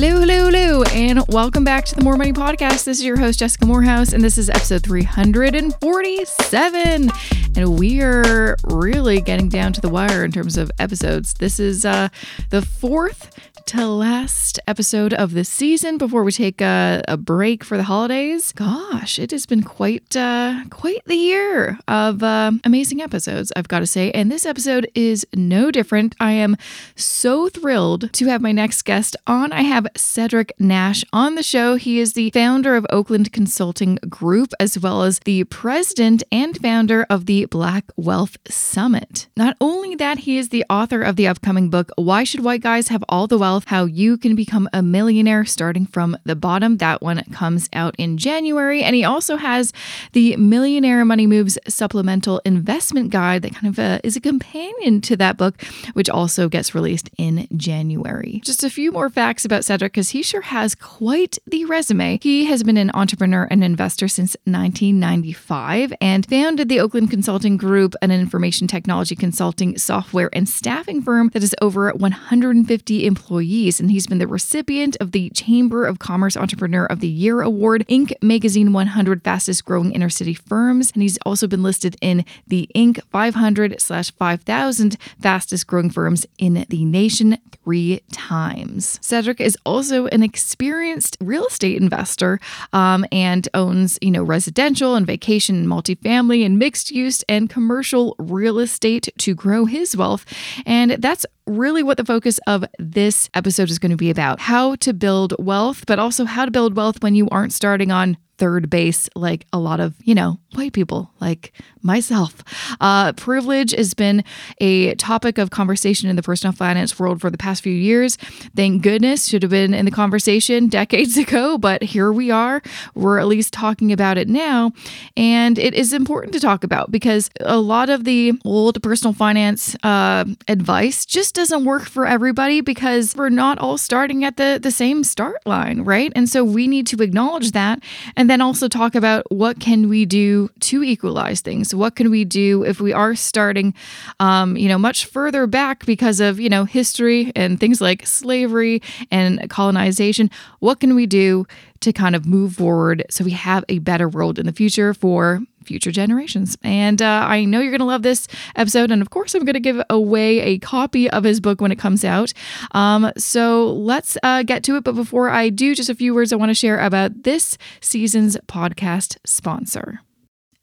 Hello, hello, hello, and welcome back to the Mo' Money Podcast. This is your host, Jessica Moorhouse, and this is episode 347. And we are really getting down to the wire in terms of episodes. This is uh, the fourth to last episode of the season before we take a, a break for the holidays. Gosh, it has been quite uh, quite the year of uh, amazing episodes, I've got to say. And this episode is no different. I am so thrilled to have my next guest on. I have Cedric Nash on the show. He is the founder of Oakland Consulting Group, as well as the president and founder of the Black Wealth Summit. Not only that, he is the author of the upcoming book, Why Should White Guys Have All the Wealth? How You Can Become a Millionaire Starting from the Bottom. That one comes out in January. And he also has the Millionaire Money Moves Supplemental Investment Guide that kind of uh, is a companion to that book, which also gets released in January. Just a few more facts about Cedric because he sure has quite the resume. He has been an entrepreneur and investor since 1995 and founded the Oakland Consulting Group, an information technology consulting software and staffing firm that has over 150 employees employees, and he's been the recipient of the Chamber of Commerce Entrepreneur of the Year Award, Inc. Magazine 100 Fastest Growing Inner City Firms, and he's also been listed in the Inc. 500 slash 5000 Fastest Growing Firms in the nation three times. Cedric is also an experienced real estate investor um, and owns, you know, residential and vacation and multifamily and mixed use and commercial real estate to grow his wealth. And that's really what the focus of this episode is going to be about how to build wealth, but also how to build wealth when you aren't starting on third base like a lot of, you know, white people like myself. Uh, privilege has been a topic of conversation in the personal finance world for the past few years. Thank goodness, should have been in the conversation decades ago, but here we are. We're at least talking about it now. And it is important to talk about because a lot of the old personal finance uh, advice just doesn't work for everybody because we're not all starting at the, the same start line, right? And so we need to acknowledge that and then also talk about what can we do to equalize things things. What can we do if we are starting, um, you know, much further back because of, you know, history and things like slavery and colonization? What can we do to kind of move forward so we have a better world in the future for future generations. And uh, I know you're going to love this episode. And of course, I'm going to give away a copy of his book when it comes out. Um, so let's uh, get to it. But before I do, just a few words I want to share about this season's podcast sponsor.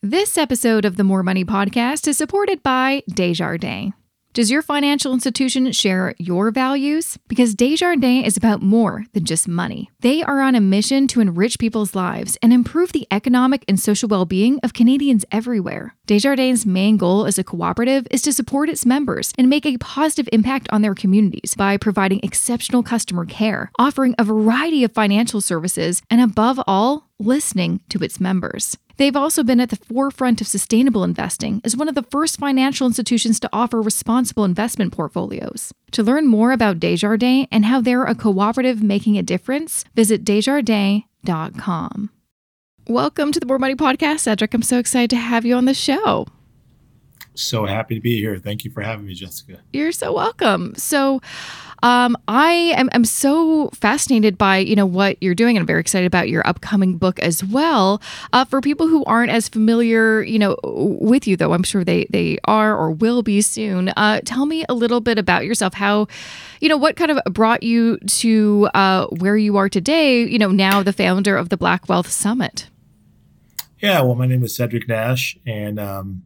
This episode of the Mo' Money Podcast is supported by Desjardins. Does your financial institution share your values? Because Desjardins is about more than just money. They are on a mission to enrich people's lives and improve the economic and social well being of Canadians everywhere. Desjardins' main goal as a cooperative is to support its members and make a positive impact on their communities by providing exceptional customer care, offering a variety of financial services, and above all, listening to its members. They've also been at the forefront of sustainable investing as one of the first financial institutions to offer responsible investment portfolios. To learn more about Desjardins and how they're a cooperative making a difference, visit desjardins.com. Welcome to the Mo' Money Podcast, Cedric. I'm so excited to have you on the show. So happy to be here. Thank you for having me, Jessica. You're so welcome. So, um, I am I'm so fascinated by you know what you're doing, and I'm very excited about your upcoming book as well. Uh, for people who aren't as familiar, you know, with you though, I'm sure they they are or will be soon. Uh, tell me a little bit about yourself. How, you know, what kind of brought you to uh, where you are today? You know, now the founder of the Black Wealth Summit. Yeah, well, my name is Cedric Nash, and um,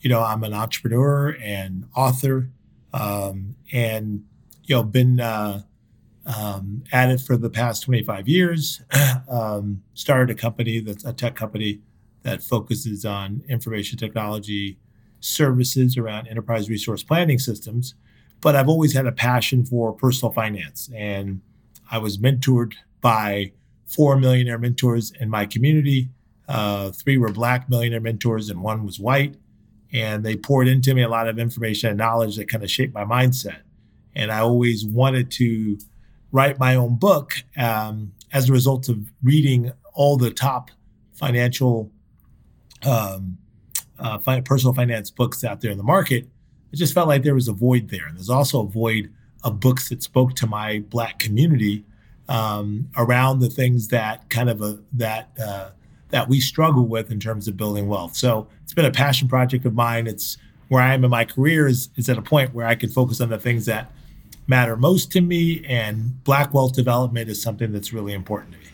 you know, I'm an entrepreneur and author, um, and you know, been uh, um, at it for the past 25 years. um, started a company that's a tech company that focuses on information technology services around enterprise resource planning systems. But I've always had a passion for personal finance, and I was mentored by four millionaire mentors in my community. Uh, three were black millionaire mentors, and one was white. And they poured into me a lot of information and knowledge that kind of shaped my mindset and I always wanted to write my own book um, as a result of reading all the top financial, um, uh, personal finance books out there in the market. It just felt like there was a void there. And there's also a void of books that spoke to my Black community um, around the things that kind of a, that uh, that we struggle with in terms of building wealth. So it's been a passion project of mine. It's where I am in my career is, is at a point where I can focus on the things that matter most to me, and Black wealth development is something that's really important to me.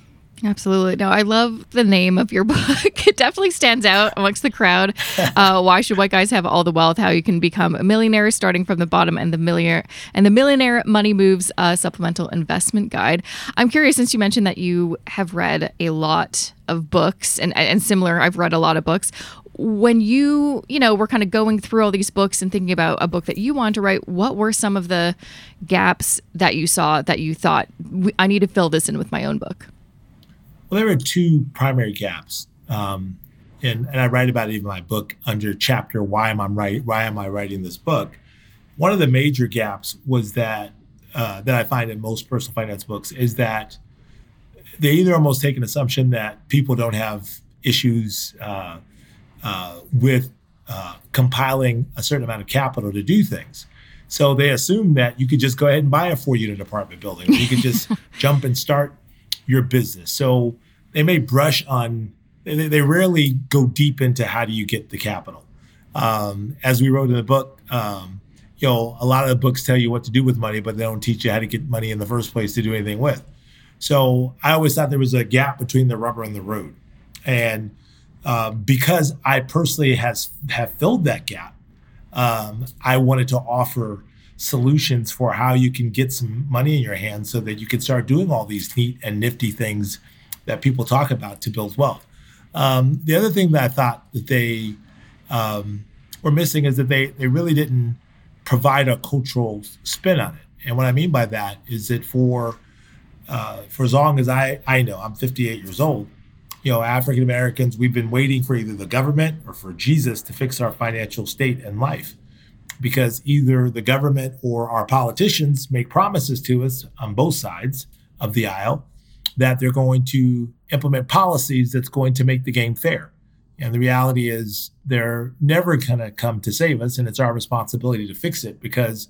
Absolutely. No, I love the name of your book. It definitely stands out amongst the crowd. Uh, Why should white guys have all the wealth? How you can become a millionaire starting from the bottom, and the millionaire and the millionaire money moves uh, supplemental investment guide. I'm curious, since you mentioned that you have read a lot of books and and similar, I've read a lot of books. When you you know were kind of going through all these books and thinking about a book that you wanted to write, what were some of the gaps that you saw that you thought I need to fill this in with my own book? Well, there were two primary gaps, um, and, and I write about it in my book under chapter "Why am I write Why am I writing this book?" One of the major gaps was that uh, that I find in most personal finance books is that they either almost take an assumption that people don't have issues uh, uh, with uh, compiling a certain amount of capital to do things. So they assume that you could just go ahead and buy a four unit apartment building. Or you could just jump and start your business. So they may brush on, they, they rarely go deep into how do you get the capital. Um, as we wrote in the book, um, you know, a lot of the books tell you what to do with money, but they don't teach you how to get money in the first place to do anything with. So I always thought there was a gap between the rubber and the road. And uh, because I personally has have filled that gap, um, I wanted to offer solutions for how you can get some money in your hands so that you can start doing all these neat and nifty things that people talk about to build wealth. Um, the other thing that I thought that they um, were missing is that they they really didn't provide a cultural spin on it. And what I mean by that is that for uh, for as long as I I know, I'm 58 years old. You know, African Americans, we've been waiting for either the government or for Jesus to fix our financial state and life because either the government or our politicians make promises to us on both sides of the aisle that they're going to implement policies that's going to make the game fair. And the reality is they're never going to come to save us, and it's our responsibility to fix it because,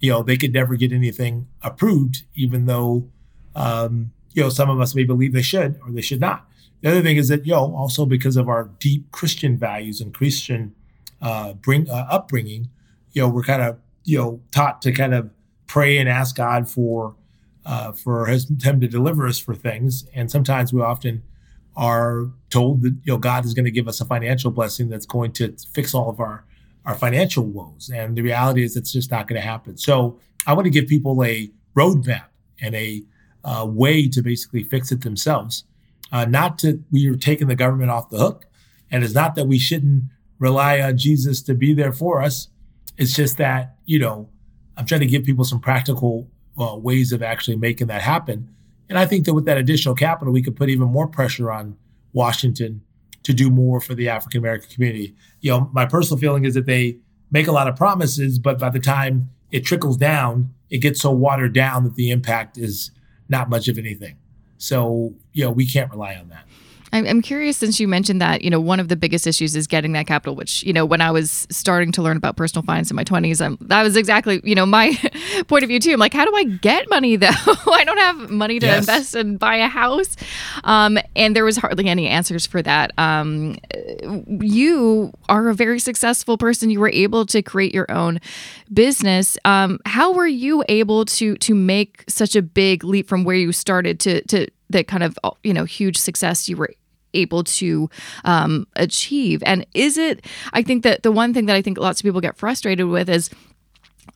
you know, they could never get anything approved, even though, um, you know, some of us may believe they should or they should not. The other thing is that, you know, also because of our deep Christian values and Christian uh, bring uh, upbringing, you know, we're kind of, you know, taught to kind of pray and ask God for, uh, for his, him to deliver us for things. And sometimes we often are told that, you know, God is going to give us a financial blessing that's going to fix all of our, our financial woes. And the reality is it's just not going to happen. So I want to give people a roadmap and a uh, way to basically fix it themselves. Uh, not to, we are taking the government off the hook. And it's not that we shouldn't rely on Jesus to be there for us. It's just that, you know, I'm trying to give people some practical uh, ways of actually making that happen. And I think that with that additional capital, we could put even more pressure on Washington to do more for the African American community. You know, my personal feeling is that they make a lot of promises, but by the time it trickles down, it gets so watered down that the impact is not much of anything. So, you know, we can't rely on that. I'm curious since you mentioned that, you know, one of the biggest issues is getting that capital, which, you know, when I was starting to learn about personal finance in my 20s, I'm, that was exactly, you know, my point of view too. I'm like, how do I get money though? I don't have money to yes. invest and buy a house. Um, and there was hardly any answers for that. Um, you are a very successful person. You were able to create your own business. Um, how were you able to to make such a big leap from where you started to to the kind of you know huge success you were able to um, achieve. And is it, I think that the one thing that I think lots of people get frustrated with is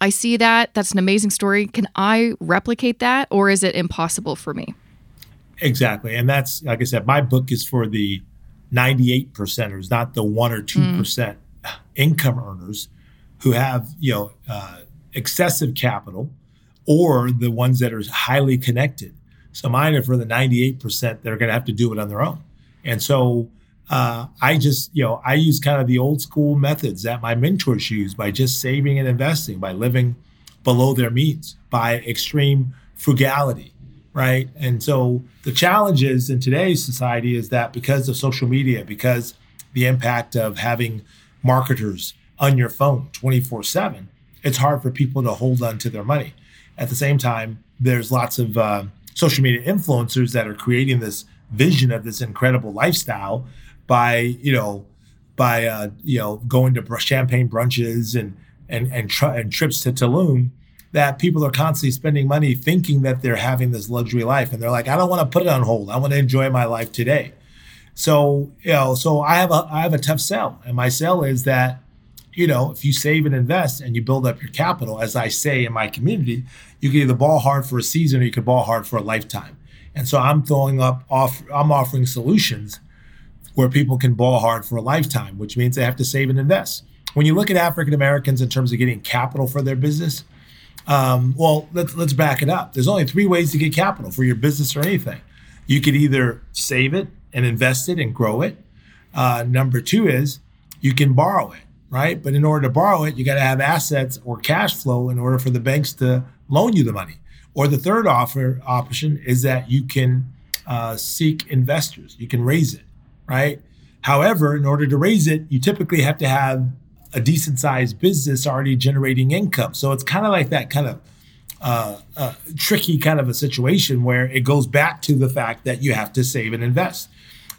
I see that, that's an amazing story. Can I replicate that or is it impossible for me? Exactly. And that's, like I said, my book is for the 98 percenters, not the one or 2% mm. income earners who have, you know, uh, excessive capital or the ones that are highly connected. So mine are for the 98% that are going to have to do it on their own. And so uh, I just, you know, I use kind of the old school methods that my mentors use by just saving and investing, by living below their means, by extreme frugality, right? And so the challenges in today's society is that because of social media, because the impact of having marketers on your phone 24 7, it's hard for people to hold on to their money. At the same time, there's lots of uh, social media influencers that are creating this vision of this incredible lifestyle by you know by uh, you know going to champagne brunches and and and, tr- and trips to Tulum that people are constantly spending money thinking that they're having this luxury life. And they're like I don't want to put it on hold. I want to enjoy my life today. So you know so I have a I have a tough sell. And my sell is that you know if you save and invest and you build up your capital as I say in my community you can either ball hard for a season or you can ball hard for a lifetime and so I'm throwing up off I'm offering solutions where people can ball hard for a lifetime, which means they have to save and invest. When you look at African Americans in terms of getting capital for their business, um, well, let's let's back it up. There's only three ways to get capital for your business or anything. You could either save it and invest it and grow it. Uh, number two is you can borrow it, right? But in order to borrow it, you got to have assets or cash flow in order for the banks to loan you the money. Or the third offer option is that you can uh, seek investors. You can raise it right? However, in order to raise it, you typically have to have a decent sized business already generating income. So it's kind of like that kind of uh, uh, tricky kind of a situation where it goes back to the fact that you have to save and invest.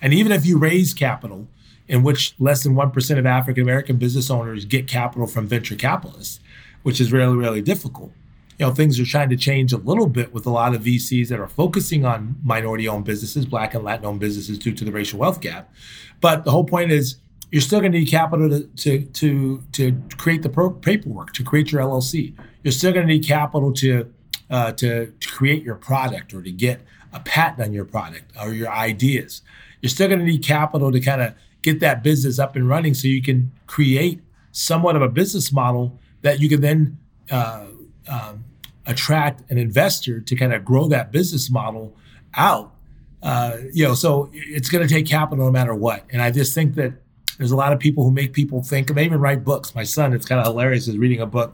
And even if you raise capital, in which less than 1% of African American business owners get capital from venture capitalists, which is really, really difficult you know things are trying to change a little bit with a lot of VCs that are focusing on minority-owned businesses, Black and Latin-owned businesses due to the racial wealth gap. But the whole point is you're still going to need capital to to to, to create the pro- paperwork to create your LLC. You're still going to need capital to, uh, to to create your product or to get a patent on your product or your ideas. You're still going to need capital to kind of get that business up and running so you can create somewhat of a business model that you can then uh, um, attract an investor to kind of grow that business model out. Uh, you know, so it's going to take capital no matter what. And I just think that there's a lot of people who make people think, and they even write books. My son, it's kind of hilarious, is reading a book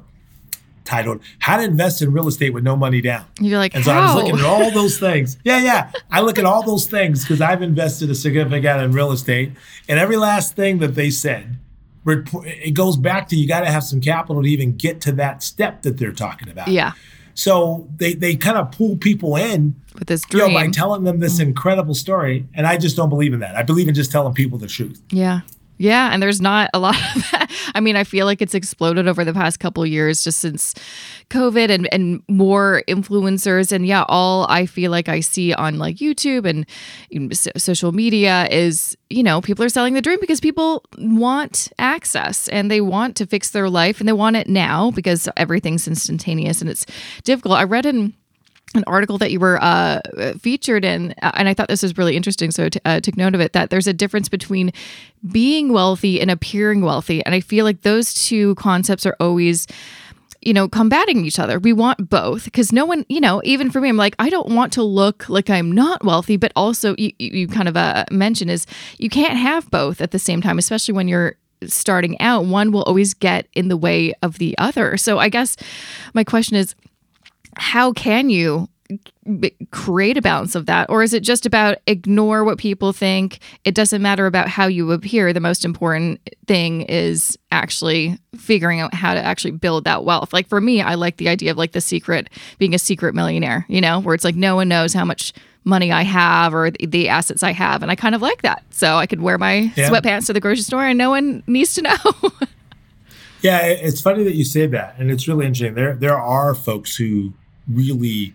titled "How to Invest in Real Estate with No Money Down." You're like, and so How? I was looking at all those things. Yeah, yeah. I look at all those things because I've invested a significant amount in real estate, and every last thing that they said, it goes back to you got to have some capital to even get to that step that they're talking about. Yeah. So they they kind of pull people in with this dream you know, by telling them this mm incredible story, and I just don't believe in that. I believe in just telling people the truth. Yeah. Yeah, and there's not a lot of that. I mean, I feel like it's exploded over the past couple years just since COVID and and more influencers and yeah, all I feel like I see on like YouTube and social media is, you know, people are selling the dream because people want access and they want to fix their life and they want it now because everything's instantaneous and it's difficult. I read in an article that you were uh, featured in, uh, and I thought this was really interesting. So t- uh, took note of it that there's a difference between being wealthy and appearing wealthy, and I feel like those two concepts are always you know, combating each other. We want both because no one, you know, even for me, I'm like, I don't want to look like I'm not wealthy, but also you, you kind of uh, mention is you can't have both at the same time, especially when you're starting out. One will always get in the way of the other. So I guess my question is, how can you create a balance of that? Or is it just about ignore what people think? It doesn't matter about how you appear. The most important thing is actually figuring out how to actually build that wealth. Like for me i like the idea of like the secret being a secret millionaire you know where it's like no one knows how much money i have or the assets i have. And i kind of like that. So i could wear my yeah. sweatpants to the grocery store and no one needs to know. Yeah it's funny that you say that. And it's really interesting. There there are folks who really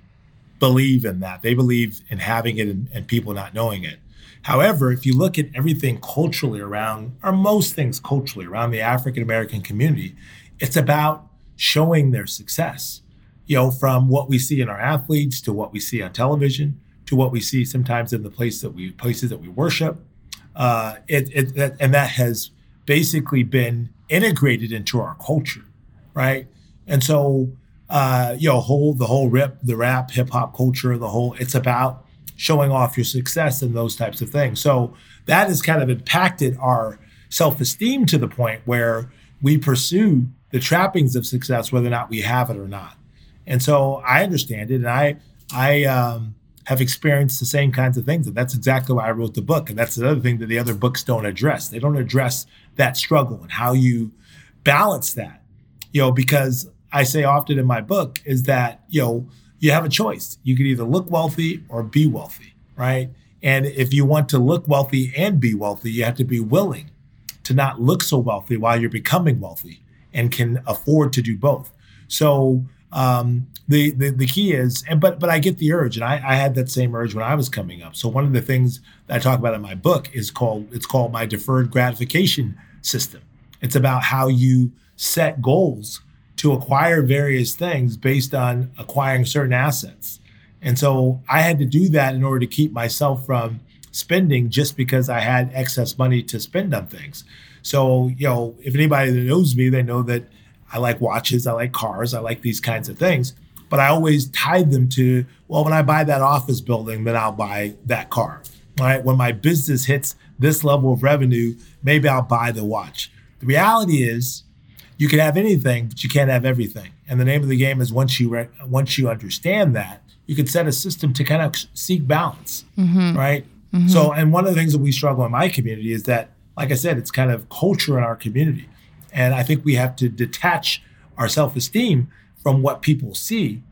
believe in that. They believe in having it and, and, people not knowing it. However, if you look at everything culturally around, or most things culturally around the African American community, it's about showing their success. You know, from what we see in our athletes to what we see on television to what we see sometimes in the place that we places that we worship. Uh, it, it, and that has basically been integrated into our culture, right? And so uh, you know, whole the whole rip, the rap, hip hop culture, the whole it's about showing off your success and those types of things. So that has kind of impacted our self-esteem to the point where we pursue the trappings of success, whether or not we have it or not. And so I understand it, and I I um, have experienced the same kinds of things, and that's exactly why I wrote the book. And that's another thing that the other books don't address. They don't address that struggle and how you balance that. You know, because I say often in my book is that, you know, you have a choice. You can either look wealthy or be wealthy, right? And if you want to look wealthy and be wealthy, you have to be willing to not look so wealthy while you're becoming wealthy and can afford to do both. So um, the, the the key is, and but but I get the urge, and I, I had that same urge when I was coming up. So one of the things that I talk about in my book is called it's called my deferred gratification system. It's about how you set goals to acquire various things based on acquiring certain assets. And so I had to do that in order to keep myself from spending just because I had excess money to spend on things. So, you know, if anybody that knows me, they know that I like watches, I like cars, I like these kinds of things. But I always tied them to, well, when I buy that office building, then I'll buy that car. Right? When my business hits this level of revenue, maybe I'll buy the watch. The reality is, you can have anything, but you can't have everything. And the name of the game is once you re- once you understand that, you can set a system to kind of seek balance, mm-hmm. right? Mm-hmm. So, and one of the things that we struggle in my community is that, like I said, it's kind of culture in our community. And I think we have to detach our self esteem from what people see,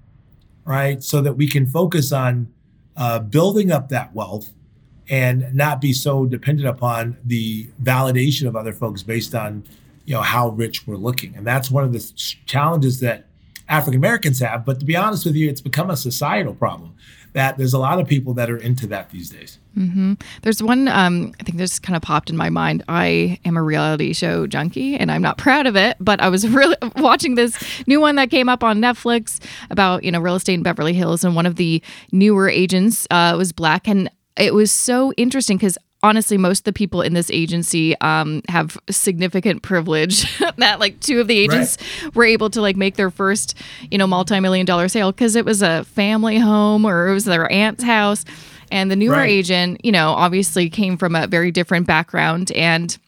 right? So that we can focus on uh, building up that wealth and not be so dependent upon the validation of other folks based on you know how rich we're looking and that's one of the challenges that african americans have but to be honest with you it's become a societal problem that there's a lot of people that are into that these days. Mm-hmm. There's one, um, I think this kind of popped in my mind. I am a reality show junkie and I'm not proud of it, but I was really watching this new one that came up on Netflix about, you know, real estate in Beverly Hills. And one of the newer agents uh, was black. And it was so interesting because honestly most of the people in this agency um, have significant privilege that like two of the agents right. were able to like make their first you know multi-million dollar sale because it was a family home or it was their aunt's house and the newer right. agent you know obviously came from a very different background and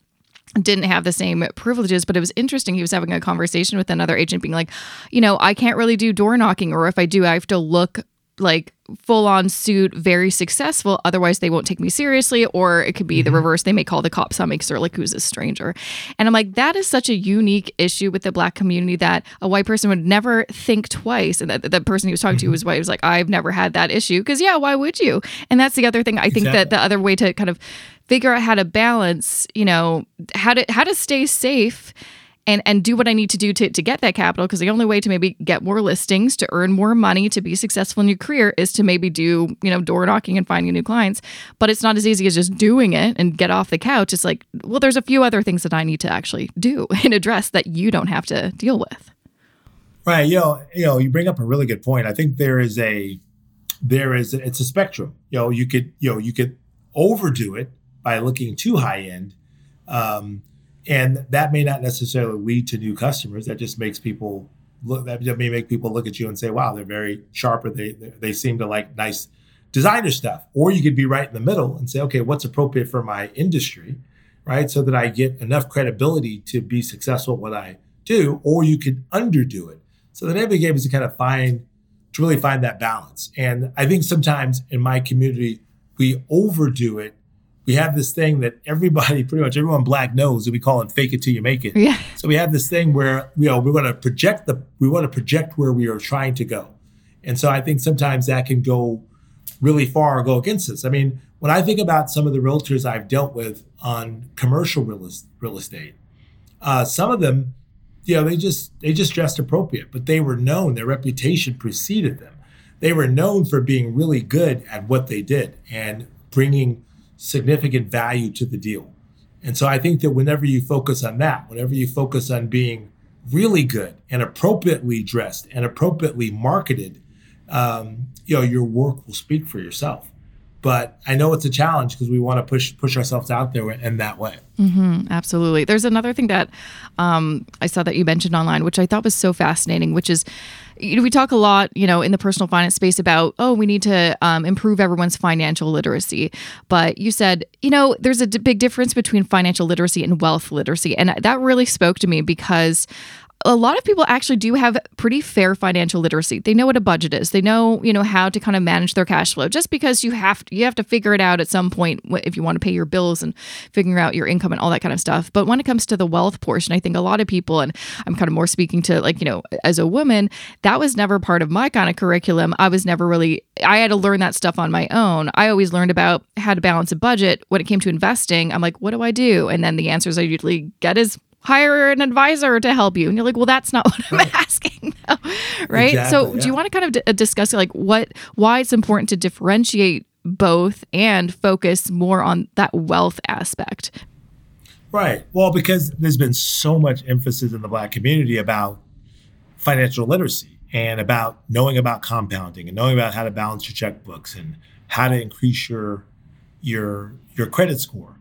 didn't have the same privileges, but it was interesting. He was having a conversation with another agent, being like, you know, I can't really do door knocking, or if I do, I have to look like full on suit, very successful. Otherwise, they won't take me seriously. Or it could be mm-hmm. the reverse. They may call the cops on me because they're like, who's a stranger? And I'm like, that is such a unique issue with the black community that a white person would never think twice. And that the person he was talking mm-hmm. to was white. He was like, I've never had that issue. Because, yeah, why would you? And that's the other thing. I exactly. think that the other way to kind of figure out how to balance, you know, how to how to stay safe and and do what I need to do to, to get that capital because the only way to maybe get more listings to earn more money to be successful in your career is to maybe do you know door knocking and finding new clients. But it's not as easy as just doing it and get off the couch. It's like well there's a few other things that I need to actually do and address that you don't have to deal with. Right. You know you know you bring up a really good point. I think there is a there is it's a spectrum. You know you could you know you could overdo it by looking too high end um, and that may not necessarily lead to new customers. That just makes people look. That may make people look at you and say, "Wow, they're very sharp," or they they seem to like nice designer stuff. Or you could be right in the middle and say, "Okay, what's appropriate for my industry?" Right, so that I get enough credibility to be successful at what I do. Or you could underdo it. So the name of the game is to kind of find to really find that balance. And I think sometimes in my community we overdo it we have this thing that everybody, pretty much everyone black knows that we call it fake it till you make it. Yeah. So we have this thing where, you know, we want to project the, we want to project where we are trying to go. And so I think sometimes that can go really far or go against us. I mean, when I think about some of the realtors I've dealt with on commercial real, real estate, uh, some of them, you know, they just they just dressed appropriate, but they were known. Their reputation preceded them. They were known for being really good at what they did and bringing significant value to the deal. And so I think that whenever you focus on that, whenever you focus on being really good and appropriately dressed and appropriately marketed, um, you know, your work will speak for yourself. But I know it's a challenge because we want to push push ourselves out there in that way. Mm-hmm, absolutely. There's another thing that um, I saw that you mentioned online, which I thought was so fascinating, which is you know, we talk a lot, you know, in the personal finance space about, oh, we need to um, improve everyone's financial literacy. But you said, you know, there's a d- big difference between financial literacy and wealth literacy. And that really spoke to me because a lot of people actually do have pretty fair financial literacy. They know what a budget is. They know, you know, how to kind of manage their cash flow. Just because you have to, you have to figure it out at some point if you want to pay your bills and figuring out your income and all that kind of stuff. But when it comes to the wealth portion, I think a lot of people, and I'm kind of more speaking to like, you know, as a woman, that was never part of my kind of curriculum. I was never really, I had to learn that stuff on my own. I always learned about how to balance a budget. When it came to investing, I'm like, what do I do? And then the answers I usually get is hire an advisor to help you. And you're like, well, that's not what I'm right. asking, though. right? Exactly, so, yeah. do you want to kind of d- uh, discuss like what, why it's important to differentiate both and focus more on that wealth aspect? Right. Well, because there's been so much emphasis in the Black community about financial literacy and about knowing about compounding and knowing about how to balance your checkbooks and how to increase your your your credit score.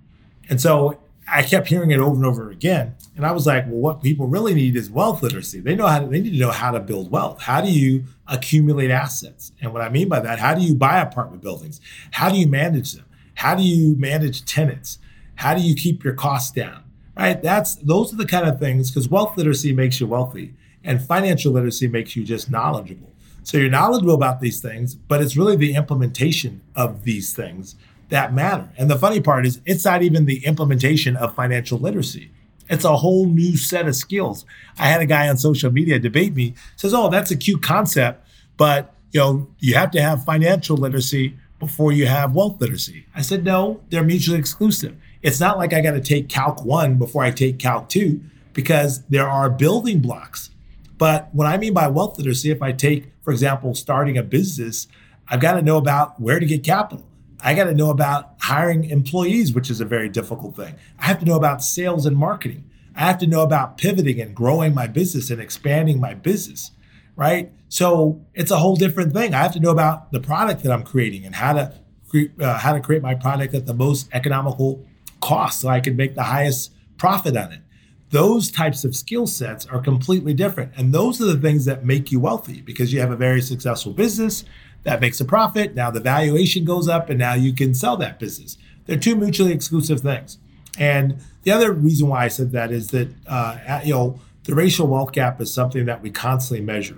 And so I kept hearing it over and over again. And I was like, well, what people really need is wealth literacy. They know how to, they need to know how to build wealth. How do you accumulate assets? And what I mean by that, how do you buy apartment buildings? How do you manage them? How do you manage tenants? How do you keep your costs down? Right? That's those are the kind of things because wealth literacy makes you wealthy and financial literacy makes you just knowledgeable. So you're knowledgeable about these things, but it's really the implementation of these things that matter. And the funny part is, it's not even the implementation of financial literacy. It's a whole new set of skills. I had a guy on social media debate me, says, "Oh, that's a cute concept, but you know, you have to have financial literacy before you have wealth literacy." I said, "No, they're mutually exclusive. It's not like I got to take Calc 1 before I take Calc 2 because there are building blocks. But what I mean by wealth literacy, if I take, for example, starting a business, I've got to know about where to get capital. I got to know about hiring employees, which is a very difficult thing. I have to know about sales and marketing. I have to know about pivoting and growing my business and expanding my business, right? So it's a whole different thing. I have to know about the product that I'm creating and how to cre- uh, how to create my product at the most economical cost so I can make the highest profit on it. Those types of skill sets are completely different. And those are the things that make you wealthy because you have a very successful business that makes a profit. Now the valuation goes up, and now you can sell that business. They're two mutually exclusive things. And the other reason why I said that is that uh, you know the racial wealth gap is something that we constantly measure,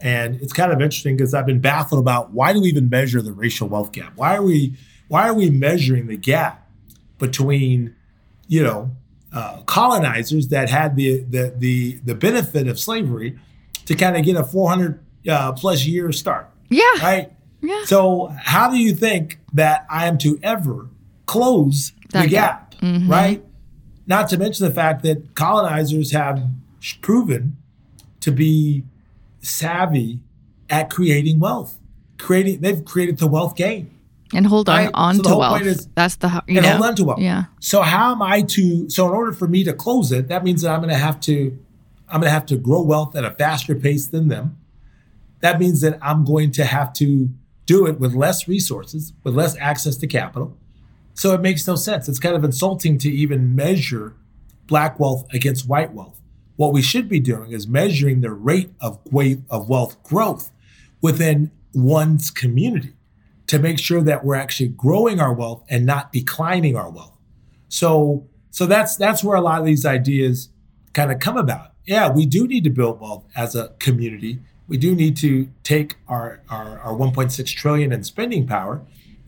and it's kind of interesting because I've been baffled about why do we even measure the racial wealth gap? Why are we why are we measuring the gap between you know uh, colonizers that had the, the the the benefit of slavery to kind of get a 400 uh, plus year start yeah. Right? Yeah. So, how do you think that I am to ever close that the gap? gap mm-hmm. Right? Not to mention the fact that colonizers have proven to be savvy at creating wealth. Creating, they've created the wealth game and hold on right? on so to wealth. Is, That's the you and know, hold on to wealth. Yeah. So how am I to? So in order for me to close it, that means that I'm going to have to, I'm going to have to grow wealth at a faster pace than them that means that I'm going to have to do it with less resources, with less access to capital. So it makes no sense. It's kind of insulting to even measure black wealth against white wealth. What we should be doing is measuring the rate of of wealth growth within one's community to make sure that we're actually growing our wealth and not declining our wealth. So so that's that's where a lot of these ideas kind of come about. Yeah, we do need to build wealth as a community we do need to take our, our, our 1.6 trillion in spending power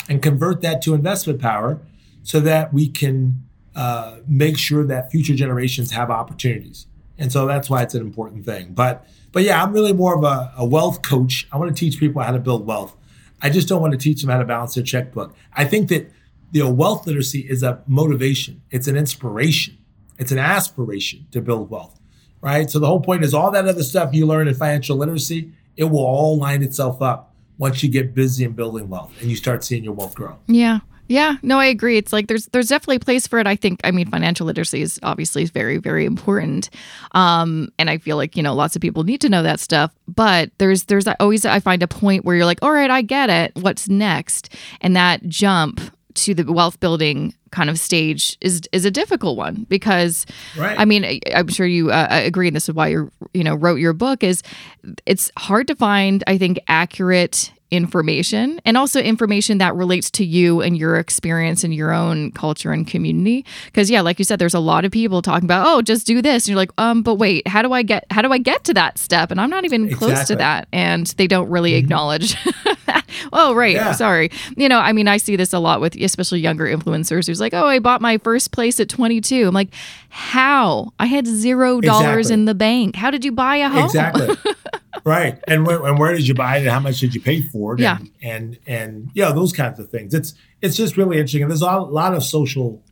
and convert that to investment power so that we can uh, make sure that future generations have opportunities. And so that's why it's an important thing. But but yeah, I'm really more of a, a wealth coach. I want to teach people how to build wealth. I just don't want to teach them how to balance their checkbook. I think that you know wealth literacy is a motivation. It's an inspiration. It's an aspiration to build wealth right? So the whole point is all that other stuff you learn in financial literacy, it will all line itself up once you get busy in building wealth and you start seeing your wealth grow. Yeah. Yeah, no, I agree. It's like there's there's definitely a place for it. I think I mean financial literacy is obviously very very important, um, and I feel like you know lots of people need to know that stuff. But there's there's always I find a point where you're like, all right, I get it. What's next? And that jump to the wealth building kind of stage is is a difficult one because right. I mean I'm sure you uh, agree and this is why you you know wrote your book is it's hard to find I think accurate information and also information that relates to you and your experience and your own culture and community. Because yeah, like you said, there's a lot of people talking about, oh, just do this. And you're like, um, but wait, how do I get how do I get to that step? And I'm not even exactly. close to that. And they don't really mm-hmm. acknowledge oh, right. Yeah. Sorry. You know, I mean, I see this a lot with especially younger influencers who's like, oh, I bought my first place at 22. I'm like, how? I had zero dollars exactly. in the bank. How did you buy a home? Exactly. right. And where, and where did you buy it? And how much did you pay for it? Yeah. And, and, and yeah, those kinds of things. It's, it's just really interesting. And there's a lot of social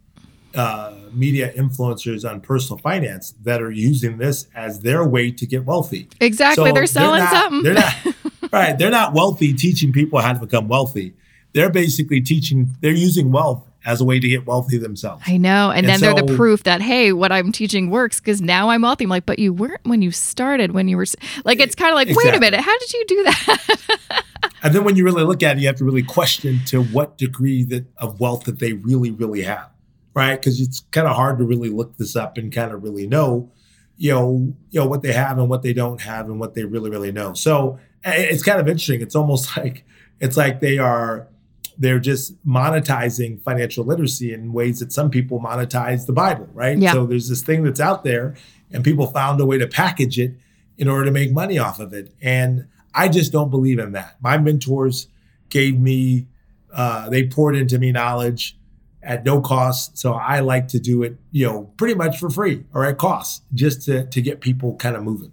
uh, media influencers on personal finance that are using this as their way to get wealthy. Exactly. So they're selling they're not, something. They're not, right. They're not wealthy teaching people how to become wealthy. They're basically teaching, they're using wealth as a way to get wealthy themselves. I know. And, and then so, they're the proof that, hey, what I'm teaching works because now I'm wealthy. I'm like, but you weren't when you started, when you were like, it's kind of like, exactly. wait a minute, how did you do that? and then when you really look at it, you have to really question to what degree that of wealth that they really, really have, right? Because it's kind of hard to really look this up and kind of really know, you know, you know what they have and what they don't have and what they really, really know. So eh, it's kind of interesting. It's almost like it's like they are they're just monetizing financial literacy in ways that some people monetize the Bible, right? Yeah. So there's this thing that's out there, and people found a way to package it in order to make money off of it. And I just don't believe in that. My mentors gave me, uh, they poured into me knowledge at no cost. So I like to do it, you know, pretty much for free or at cost, just to to get people kind of moving.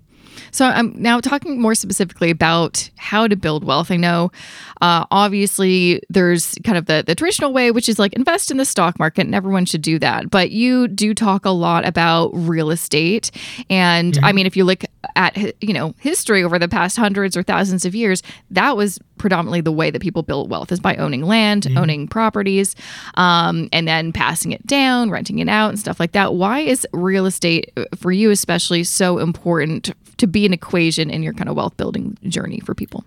So I'm now talking more specifically about how to build wealth. I know, uh, obviously, there's kind of the, the traditional way, which is like invest in the stock market, and everyone should do that. But you do talk a lot about real estate, and mm-hmm. I mean, if you look at you know history over the past hundreds or thousands of years, that was predominantly the way that people built wealth is by owning land, mm-hmm. owning properties, um, and then passing it down, renting it out, and stuff like that. Why is real estate uh, for you especially so important to be an equation in your kind of wealth building journey for people?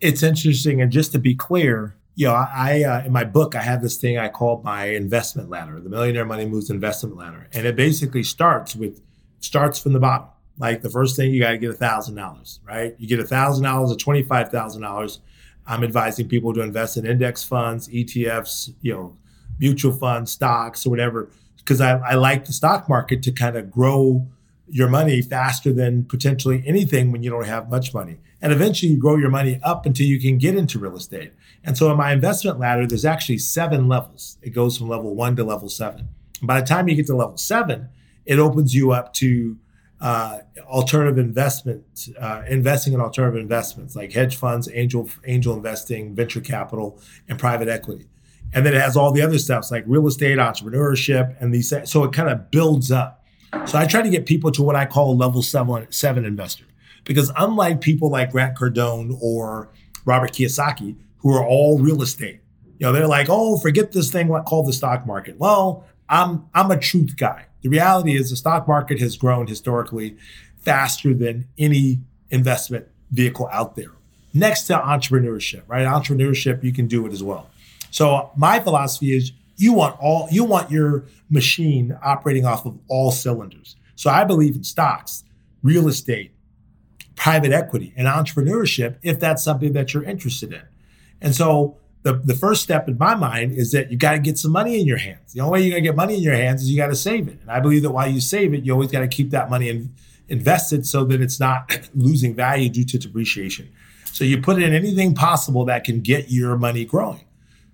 It's interesting, and just to be clear, you know, I uh, in my book I have this thing I call my investment ladder, the Millionaire Money Moves investment ladder, and it basically starts with starts from the bottom. Like the first thing you got to get a thousand dollars, right? You get a thousand dollars or twenty five thousand dollars. I'm advising people to invest in index funds, ETFs, you know, mutual funds, stocks, or whatever, because I, I like the stock market to kind of grow your money faster than potentially anything when you don't have much money. And eventually you grow your money up until you can get into real estate. And so in my investment ladder, there's actually seven levels. It goes from level one to level seven. By the time you get to level seven, it opens you up to uh, alternative investment, uh, investing in alternative investments like hedge funds, angel angel investing, venture capital, and private equity. And then it has all the other steps like real estate, entrepreneurship, and these. So it kind of builds up. So I try to get people to what I call a level seven, seven investor. Because unlike people like Grant Cardone or Robert Kiyosaki, who are all real estate, you know, they're like, oh, forget this thing called the stock market. Well, I'm I'm a truth guy. The reality is the stock market has grown historically faster than any investment vehicle out there. Next to entrepreneurship, right? Entrepreneurship, you can do it as well. So my philosophy is you want all you want your machine operating off of all cylinders. So I believe in stocks, real estate, private equity, and entrepreneurship if that's something that you're interested in. And so the, the first step in my mind is that you got to get some money in your hands. The only way you're going to get money in your hands is you got to save it. And I believe that while you save it, you always got to keep that money in, invested so that it's not losing value due to depreciation. So you put in anything possible that can get your money growing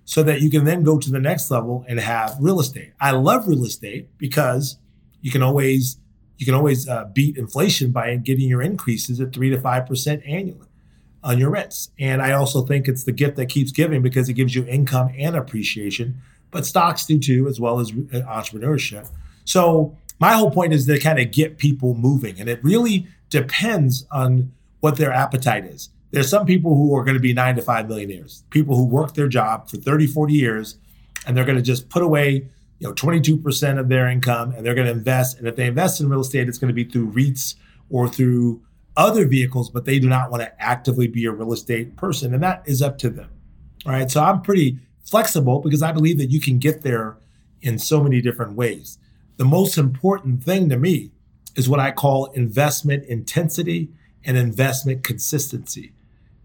so that you can then go to the next level and have real estate. I love real estate because you can always you can always uh, beat inflation by getting your increases at three to five percent annually on your rents. And I also think it's the gift that keeps giving because it gives you income and appreciation. But stocks do too, as well as uh, entrepreneurship. So my whole point is to kind of get people moving, and it really depends on what their appetite is. There's some people who are going to be nine to five millionaires, people who work their job for 30, 40 years, and they're going to just put away, you know, 22% of their income and they're going to invest. And if they invest in real estate, it's going to be through REITs or through other vehicles, but they do not want to actively be a real estate person. And that is up to them. All right. So I'm pretty flexible because I believe that you can get there in so many different ways. The most important thing to me is what I call investment intensity and investment consistency.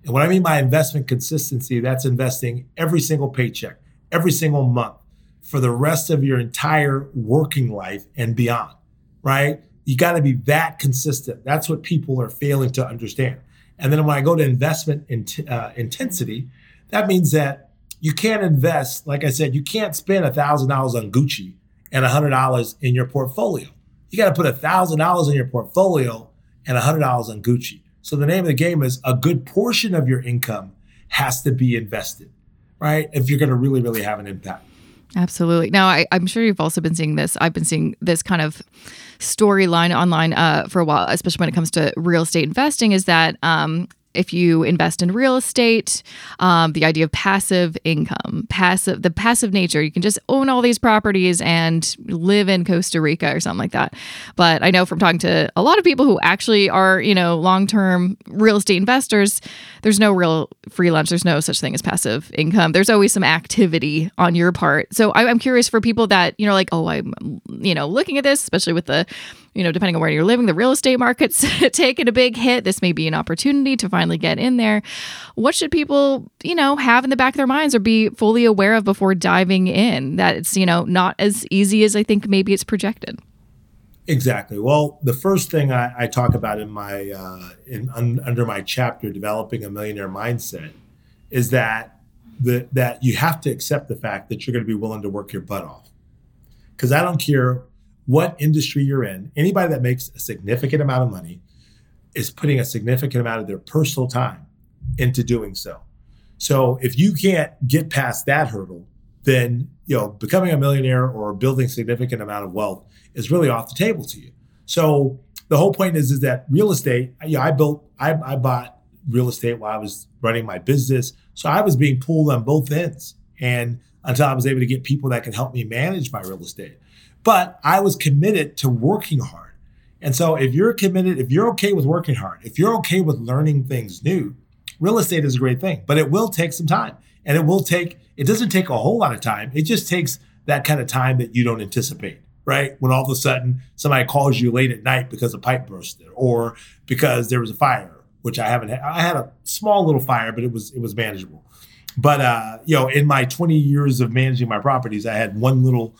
And what I mean by investment consistency, that's investing every single paycheck, every single month for the rest of your entire working life and beyond, right? You got to be that consistent. That's what people are failing to understand. And then when I go to investment in, uh, intensity, that means that you can't invest, like I said, you can't spend $1,000 on Gucci and $100 in your portfolio. You got to put $1,000 in your portfolio and $100 on Gucci. So the name of the game is a good portion of your income has to be invested, right? If you're going to really, really have an impact. Absolutely. Now, I, am sure you've also been seeing this. I've been seeing this kind of storyline online uh, for a while, especially when it comes to real estate investing, is that um, if you invest in real estate, um, the idea of passive income, passive, the passive nature, you can just own all these properties and live in Costa Rica or something like that. But I know from talking to a lot of people who actually are, you know, long term real estate investors, there's no real free lunch. There's no such thing as passive income. There's always some activity on your part. So I'm curious for people that, you know, like, oh, I'm, you know, looking at this, especially with the you know, depending on where you're living, the real estate market's taking a big hit. This may be an opportunity to finally get in there. What should people, you know, have in the back of their minds or be fully aware of before diving in that it's, you know, not as easy as I think maybe it's projected? Exactly. Well, the first thing I, I talk about in my uh, in un, under my chapter, developing a millionaire mindset, is that the, that you have to accept the fact that you're going to be willing to work your butt off. Because I don't care what industry you're in, anybody that makes a significant amount of money is putting a significant amount of their personal time into doing so. So if you can't get past that hurdle, then you know becoming a millionaire or building significant amount of wealth is really off the table to you. So the whole point is is that real estate. You know, I built, I, I bought real estate while I was running my business, so I was being pulled on both ends, and until I was able to get people that could help me manage my real estate. But I was committed to working hard. And so if you're committed, if you're okay with working hard, if you're okay with learning things new, real estate is a great thing, but it will take some time. And it will take, it doesn't take a whole lot of time. It just takes that kind of time that you don't anticipate, right? When all of a sudden somebody calls you late at night because a pipe burst or because there was a fire, which I haven't had. I had a small little fire, but it was it was manageable. But uh, you know, in my 20 years of managing my properties, I had one little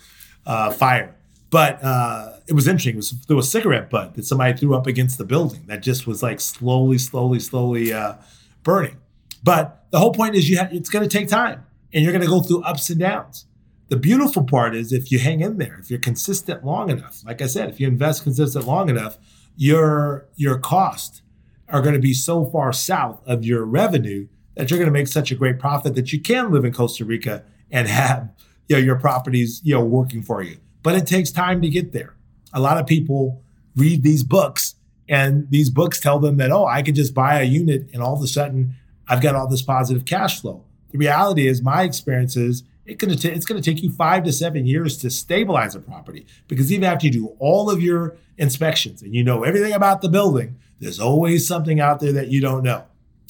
uh, fire. But uh, it was interesting. It was, there was cigarette butt that somebody threw up against the building that just was like slowly, slowly, slowly uh, burning. But the whole point is you have, it's going to take time and you're going to go through ups and downs. The beautiful part is if you hang in there, if you're consistent long enough, like I said, if you invest consistent long enough, your your cost are going to be so far south of your revenue that you're going to make such a great profit that you can live in Costa Rica and have you know, your properties, you know, working for you. But it takes time to get there. A lot of people read these books and these books tell them that, oh, I could just buy a unit and all of a sudden I've got all this positive cash flow. The reality is my experience is it gonna it's going to take you five to seven years to stabilize a property because even after you do all of your inspections and you know everything about the building, there's always something out there that you don't know.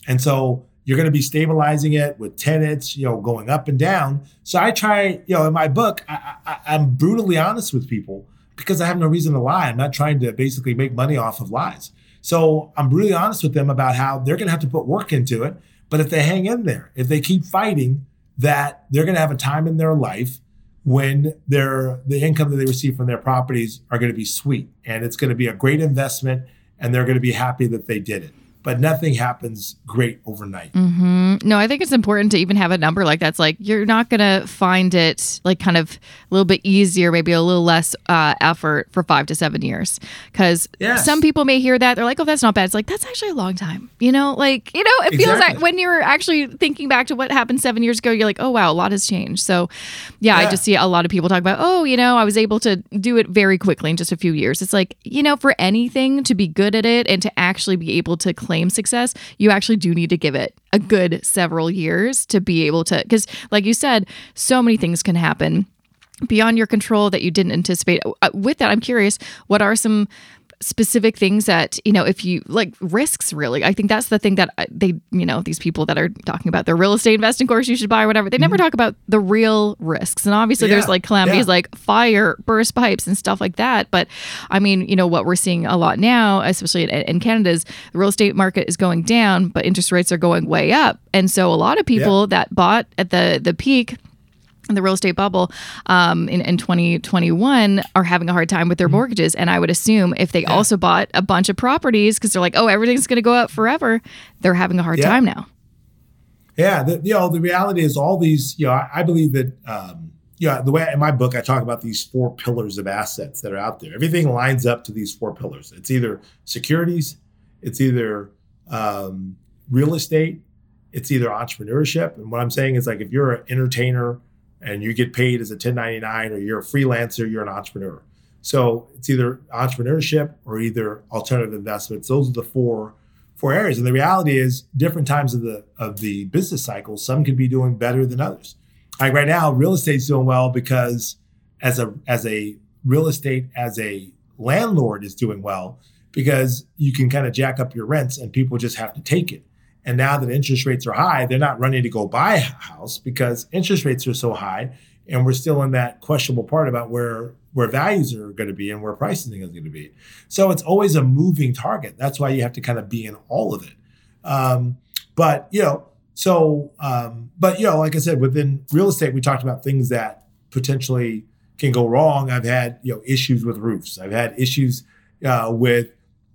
And so you're going to be stabilizing it with tenants, you know, going up and down. So I try, you know, in my book, I, I, I'm brutally honest with people because I have no reason to lie. I'm not trying to basically make money off of lies. So I'm brutally honest with them about how they're going to have to put work into it. But if they hang in there, if they keep fighting, that they're going to have a time in their life when their the income that they receive from their properties are going to be sweet and it's going to be a great investment and they're going to be happy that they did it but nothing happens great overnight. Mm-hmm. No, I think it's important to even have a number like that. It's like you're not going to find it like kind of a little bit easier, maybe a little less uh, effort for five to seven years. Because yes. some people may hear that they're like, "Oh, that's not bad." It's like that's actually a long time. You know, like you know, it exactly. feels like when you're actually thinking back to what happened seven years ago, you're like, "Oh wow, a lot has changed." So, yeah, yeah. I just see a lot of people talk about, "Oh, you know, I was able to do it very quickly in just a few years." It's like you know, for anything to be good at it and to actually be able to claim success, you actually do need to give it a good several years to be able to, because like you said, so many things can happen beyond your control that you didn't anticipate. Uh, with that, I'm curious, what are some specific things that you know if you like risks really i think that's the thing that uh, they you know these people that are talking about their real estate investing course you should buy or whatever they never mm-hmm. talk about the real risks and obviously yeah. there's like calamities yeah. like fire burst pipes and stuff like that but i mean you know what we're seeing a lot now especially in, in canada is the real estate market is going down but interest rates are going way up and so a lot of people yeah. that bought at the the peak the real estate bubble um, in, in 2021 are having a hard time with their mm-hmm. mortgages. And I would assume if they yeah. also bought a bunch of properties because they're like, oh, everything's going to go up forever, they're having a hard yeah. time now. Yeah. The, you know, the reality is all these, you know, I, I believe that, um, yeah, the way in my book, I talk about these four pillars of assets that are out there. Everything lines up to these four pillars. It's either securities, it's either um, real estate, it's either entrepreneurship. And what I'm saying is like if you're an entertainer, and you get paid as a 1099 or you're a freelancer, you're an entrepreneur. So it's either entrepreneurship or either alternative investments. Those are the four four areas. And the reality is, different times of the of the business cycle, some could be doing better than others. Like right now, real estate's doing well because as a as a real estate as a landlord is doing well because you can kind of jack up your rents and people just have to take it. And now that interest rates are high, they're not running to go buy a house because interest rates are so high. And we're still in that questionable part about where where values are going to be and where pricing is going to be. So it's always a moving target. That's why you have to kind of be in all of it. Um, but you know, so um, but you know, like I said, within real estate, we talked about things that potentially can go wrong. I've had you know issues with roofs. I've had issues uh, with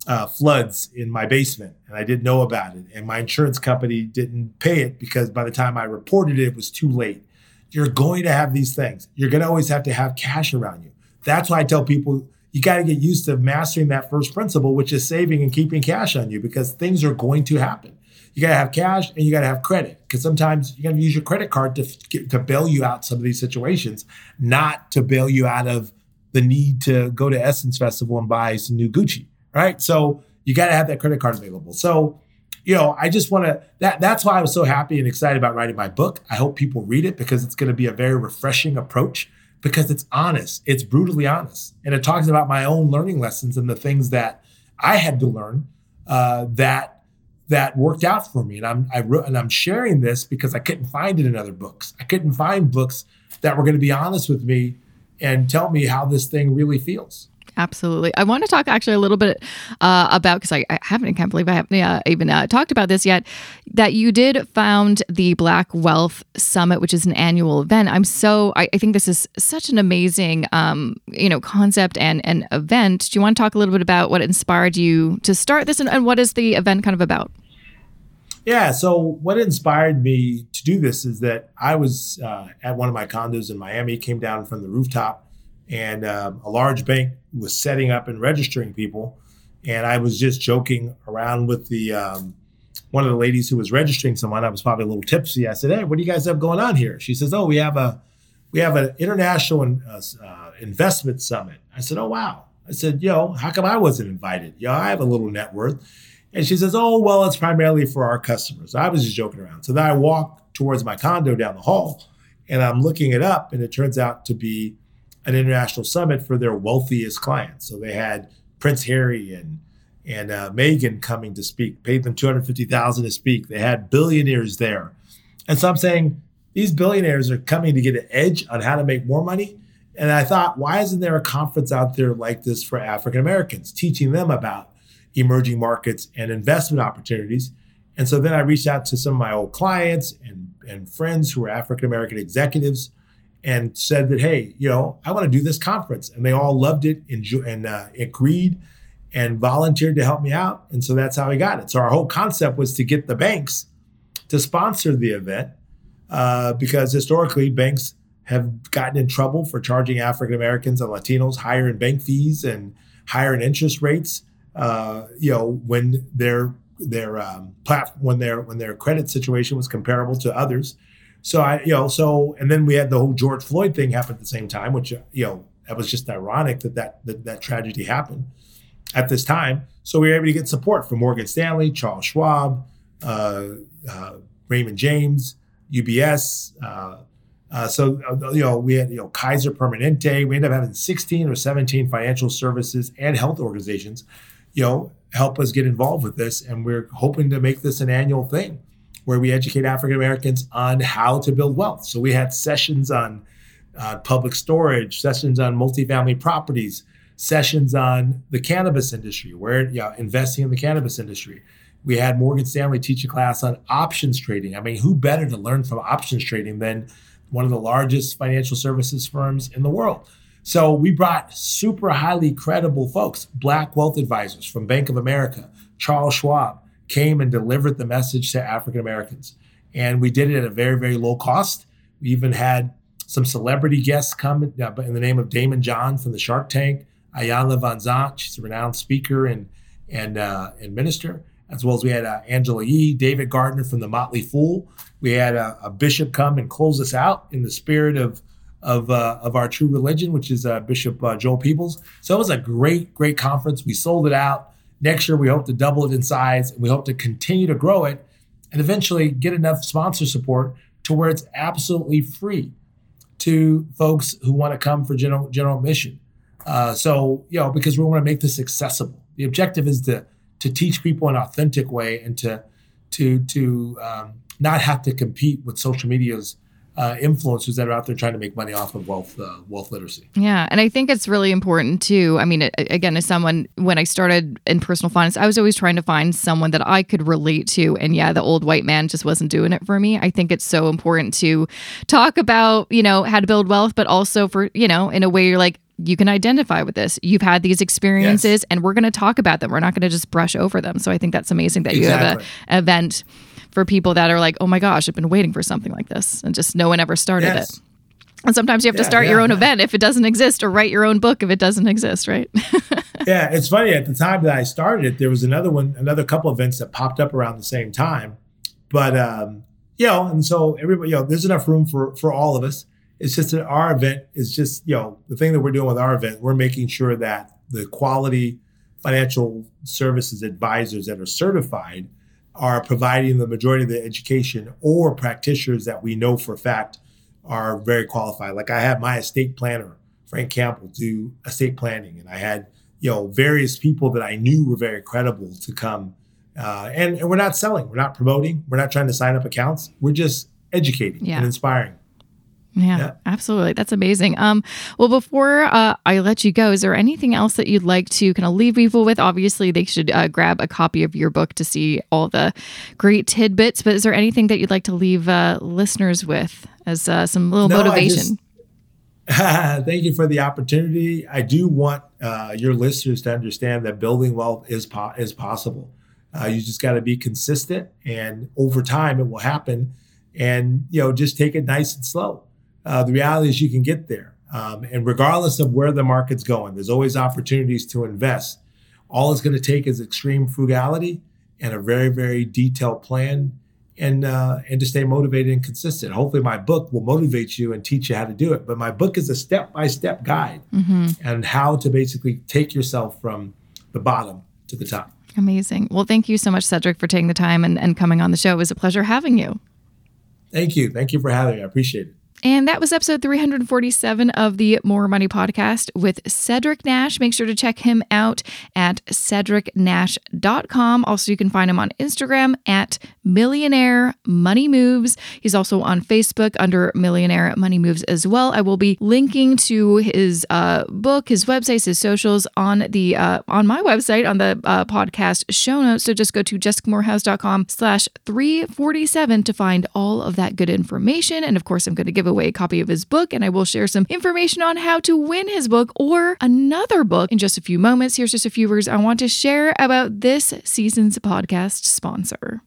uh, floods in my basement and I didn't know about it. And my insurance company didn't pay it because by the time I reported it, it was too late. You're going to have these things. You're going to always have to have cash around you. That's why I tell people you got to get used to mastering that first principle, which is saving and keeping cash on you because things are going to happen. You got to have cash and you got to have credit because sometimes you got to use your credit card to, to bail you out some of these situations, not to bail you out of the need to go to Essence Festival and buy some new Gucci right? So you got to have that credit card available. So, you know, I just want to that that's why I was so happy and excited about writing my book. I hope people read it because it's going to be a very refreshing approach because it's honest. It's brutally honest. And it talks about my own learning lessons and the things that I had to learn uh, that that worked out for me. And I'm I wrote and I'm sharing this because I couldn't find it in other books. I couldn't find books that were going to be honest with me and tell me how this thing really feels. Absolutely. I want to talk actually a little bit uh, about because I, I, haven't, I can't believe I haven't uh, even uh, talked about this yet. That you did found the Black Wealth Summit, which is an annual event. I'm so I, I think this is such an amazing um, you know concept and and event. Do you want to talk a little bit about what inspired you to start this and, and what is the event kind of about? Yeah. So what inspired me to do this is that I was uh, at one of my condos in Miami, came down from the rooftop and um, a large bank was setting up and registering people. And I was just joking around with the um, one of the ladies who was registering someone. I was probably a little tipsy. I said, "Hey, what do you guys have going on here?" She says, "Oh, we have a we have an international uh, uh, investment summit." I said, "Oh, wow." I said, "Yo, how come I wasn't invited? Yo, I have a little net worth." And she says, "Oh, well, it's primarily for our customers." I was just joking around. So then I walk towards my condo down the hall, and I'm looking it up, and it turns out to be an international summit for their wealthiest clients. So they had Prince Harry and and uh, Meghan coming to speak, paid them two hundred fifty thousand to speak. They had billionaires there, and so I'm saying these billionaires are coming to get an edge on how to make more money. And I thought, why isn't there a conference out there like this for African Americans, teaching them about emerging markets and investment opportunities? And so then I reached out to some of my old clients and, and friends who were African American executives and said that, hey, you know, I want to do this conference. And they all loved it and, uh, agreed and volunteered to help me out. And so that's how I got it. So our whole concept was to get the banks to sponsor the event uh, because historically banks have gotten in trouble for charging African Americans and Latinos higher in bank fees and higher in interest rates. Uh, you know, when their their um, when their when their credit situation was comparable to others. So I, you know, so and then we had the whole George Floyd thing happen at the same time, which you know that was just ironic that that that, that tragedy happened at this time. So we were able to get support from Morgan Stanley, Charles Schwab, uh, uh, Raymond James, UBS, uh, Uh, so, uh, you know, we had, you know, Kaiser Permanente. We ended up having 16 or 17 financial services and health organizations, you know, help us get involved with this. And we're hoping to make this an annual thing where we educate African Americans on how to build wealth. So we had sessions on uh, public storage, sessions on multifamily properties, sessions on the cannabis industry, where investing in the cannabis industry. We had Morgan Stanley teach a class on options trading. I mean, who better to learn from options trading than one of the largest financial services firms in the world? So we brought super highly credible folks, black wealth advisors from Bank of America, Charles Schwab, came and delivered the message to African Americans. And we did it at a very, very low cost. We even had some celebrity guests come in the name of Daymond John from the Shark Tank, Iyanla Vanzant, she's a renowned speaker and and uh, and minister, as well as we had uh, Angela Yee, David Gardner from the Motley Fool. We had a, a, bishop come and close us out in the spirit of of uh, of our true religion, which is uh, Bishop uh, Joel Peebles. So it was a great, great conference. We sold it out. Next year, we hope to double it in size, and we hope to continue to grow it, and eventually get enough sponsor support to where it's absolutely free to folks who want to come for general general mission. Uh, so you know, because we want to make this accessible. The objective is to to teach people an authentic way and to to to um, not have to compete with social media's uh, influencers that are out there trying to make money off of wealth uh, wealth literacy. Yeah, and I think it's really important too. I mean, again, as someone when I started in personal finance, I was always trying to find someone that I could relate to. And yeah, the old white man just wasn't doing it for me. I think it's so important to talk about you know how to build wealth, but also for you know in a way you're like you can identify with this. You've had these experiences, yes. and we're going to talk about them. We're not going to just brush over them. So I think that's amazing that exactly. you have an event for people that are like, oh my gosh, I've been waiting for something like this, and just no one ever started yes. it. And sometimes you have yeah, to start yeah, your own yeah. event if it doesn't exist, or write your own book if it doesn't exist, right? yeah, it's funny. At the time that I started it, there was another one, another couple events that popped up around the same time. But um, you know, and so everybody, you know, there's enough room for for all of us it's just that our event is just, you know, the thing that we're doing with our event, we're making sure that the quality financial services advisors that are certified are providing the majority of the education or practitioners that we know for a fact are very qualified. Like I had my estate planner, Frank Campbell, do estate planning, and I had you know various people that I knew were very credible to come. Uh, and, and we're not selling, we're not promoting, we're not trying to sign up accounts. We're just educating yeah. and inspiring. Yeah, yeah, absolutely. That's amazing. Um, well, before uh, I let you go, is there anything else that you'd like to kind of leave people with? Obviously, they should uh, grab a copy of your book to see all the great tidbits. But is there anything that you'd like to leave uh, listeners with as uh, some little no, motivation? Just, thank you for the opportunity. I do want uh, your listeners to understand that building wealth is po- is possible. Uh, you just got to be consistent, and over time, it will happen. And you know, just take it nice and slow uh, the reality is you can get there. Um, and regardless of where the market's going, there's always opportunities to invest. All it's going to take is extreme frugality and a very, very detailed plan and uh, and to stay motivated and consistent. Hopefully, my book will motivate you and teach you how to do it. But my book is a step by step guide mm-hmm. and how to basically take yourself from the bottom to the top. Amazing. Well, thank you so much, Cedric, for taking the time and, and coming on the show. It was a pleasure having you. Thank you. Thank you for having me. I appreciate it. And that was episode 347 of the Mo' Money podcast with Cedric Nash. Make sure to check him out at cedricnash.com. Also, you can find him on Instagram at Millionaire Money Moves. He's also on Facebook under Millionaire Money Moves as well. I will be linking to his uh, book, his websites, his socials on the uh, on my website on the uh, podcast show notes. So just go to jessicamoorhouse.com slash 347 to find all of that good information. And of course, I'm going to give give away a copy of his book, and I will share some information on how to win his book or another book in just a few moments. Here's just a few words I want to share about this season's podcast sponsor.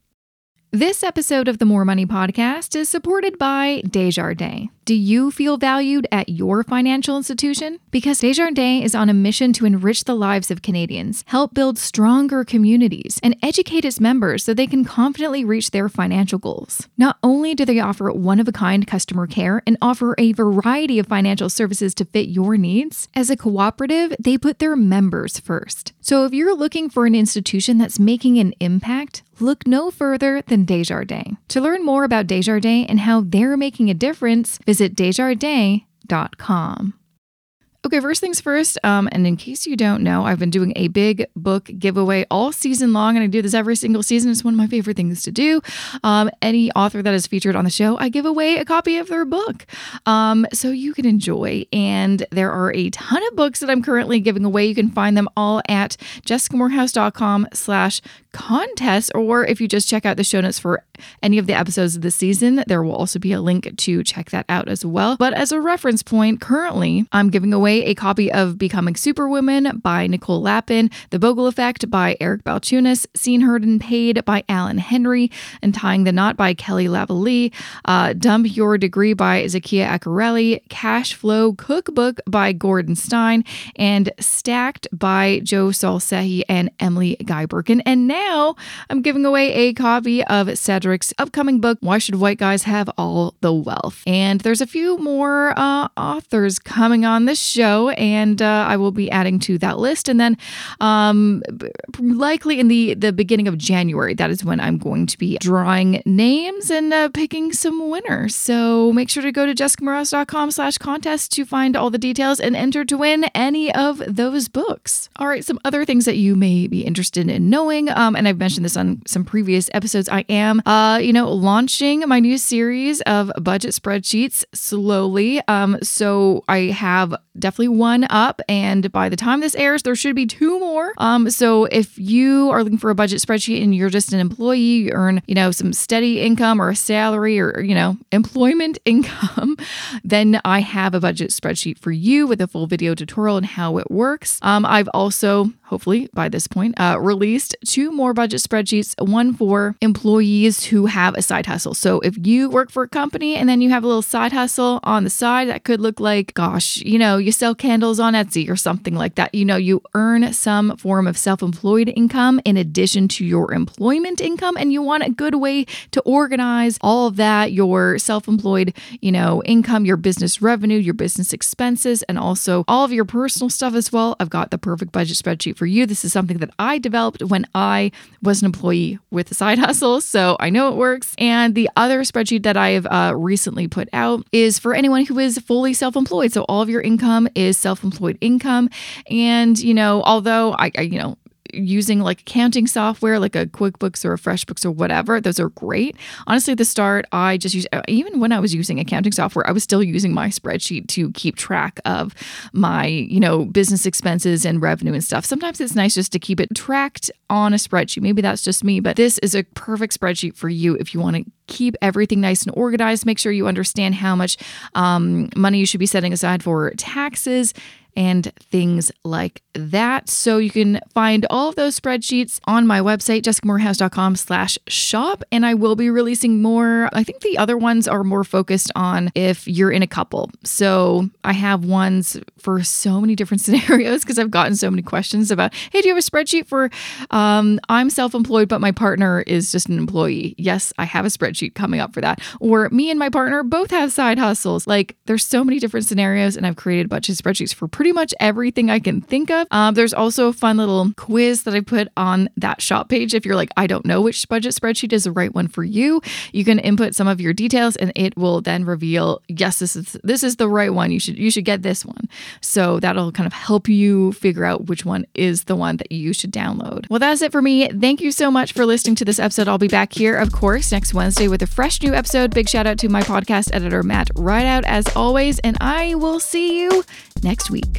This episode of the Mo' Money Podcast is supported by Desjardins. Do you feel valued at your financial institution? Because Desjardins is on a mission to enrich the lives of Canadians, help build stronger communities, and educate its members so they can confidently reach their financial goals. Not only do they offer one of a kind customer care and offer a variety of financial services to fit your needs, as a cooperative, they put their members first. So if you're looking for an institution that's making an impact, look no further than Desjardins. To learn more about Desjardins and how they're making a difference, visit desjardins.com. Okay, first things first. Um, and in case you don't know, I've been doing a big book giveaway all season long, and I do this every single season. It's one of my favorite things to do. Um, any author that is featured on the show, I give away a copy of their book, um, so you can enjoy. And there are a ton of books that I'm currently giving away. You can find them all at jessicamoorhouse.com slash contest, or if you just check out the show notes for any of the episodes of the season, there will also be a link to check that out as well. But as a reference point, currently I'm giving away away a copy of Becoming Superwoman by Nicole Lapin, The Bogle Effect by Eric Balchunas, Seen, Heard, and Paid by Alan Henry, and Tying the Knot by Kelly Lavallée, uh, Dump Your Degree by Zakia Akareli, Cash Flow Cookbook by Gordon Stein, and Stacked by Joe Saul-Sehy and Emily Guy Birken. And now I'm giving away a copy of Cedric's upcoming book, Why Should White Guys Have All the Wealth? And there's a few more uh, authors coming on this show and uh, I will be adding to that list. And then, um, likely in the the beginning of January, that is when I'm going to be drawing names and uh, picking some winners. So make sure to go to jessicamoorhouse.com slash contest to find all the details and enter to win any of those books. All right, some other things that you may be interested in knowing, um, and I've mentioned this on some previous episodes. I am, uh, you know, launching my new series of budget spreadsheets slowly. Um, so I have definitely one up. And by the time this airs, there should be two more. Um, so if you are looking for a budget spreadsheet and you're just an employee, you earn, you know, some steady income or a salary or, you know, employment income, then I have a budget spreadsheet for you with a full video tutorial on how it works. Um, I've also hopefully by this point, uh, released two more budget spreadsheets one for employees who have a side hustle. So if you work for a company and then you have a little side hustle on the side, that could look like, gosh, you know, you sell candles on Etsy or something like that. You know, you earn some form of self employed income in addition to your employment income, and you want a good way to organize all of that your self employed, you know, income, your business revenue, your business expenses, and also all of your personal stuff as well. I've got the perfect budget spreadsheet for you. This is something that I developed when I was an employee with a side hustle, so I know it works. And the other spreadsheet that I have uh, recently put out is for anyone who is fully self employed. So all of your income is self employed income. And, you know, although I, I, you know, using like accounting software like a QuickBooks or a FreshBooks or whatever. Those are great. Honestly, at the start, I just use even when I was using accounting software, I was still using my spreadsheet to keep track of my, you know, business expenses and revenue and stuff. Sometimes it's nice just to keep it tracked on a spreadsheet. Maybe that's just me, but this is a perfect spreadsheet for you if you want to keep everything nice and organized. Make sure you understand how much um, money you should be setting aside for taxes and things like that. So you can find all of those spreadsheets on my website, jessicamoorhouse.com slash shop. And I will be releasing more. I think the other ones are more focused on if you're in a couple. So I have ones for so many different scenarios because I've gotten so many questions about, hey, do you have a spreadsheet for um, I'm self-employed, but my partner is just an employee? Yes, I have a spreadsheet coming up for that. Or me and my partner both have side hustles. Like there's so many different scenarios, and I've created a bunch of spreadsheets for pretty much everything I can think of. Um, there's also a fun little quiz that I put on that shop page. If you're like, I don't know which budget spreadsheet is the right one for you, you can input some of your details and it will then reveal, yes, this is this is the right one. You should you should get this one. So that'll kind of help you figure out which one is the one that you should download. Well, that's it for me. Thank you so much for listening to this episode. I'll be back here, of course, next Wednesday with a fresh new episode. Big shout out to my podcast editor, Matt Rideout, as always, and I will see you next week.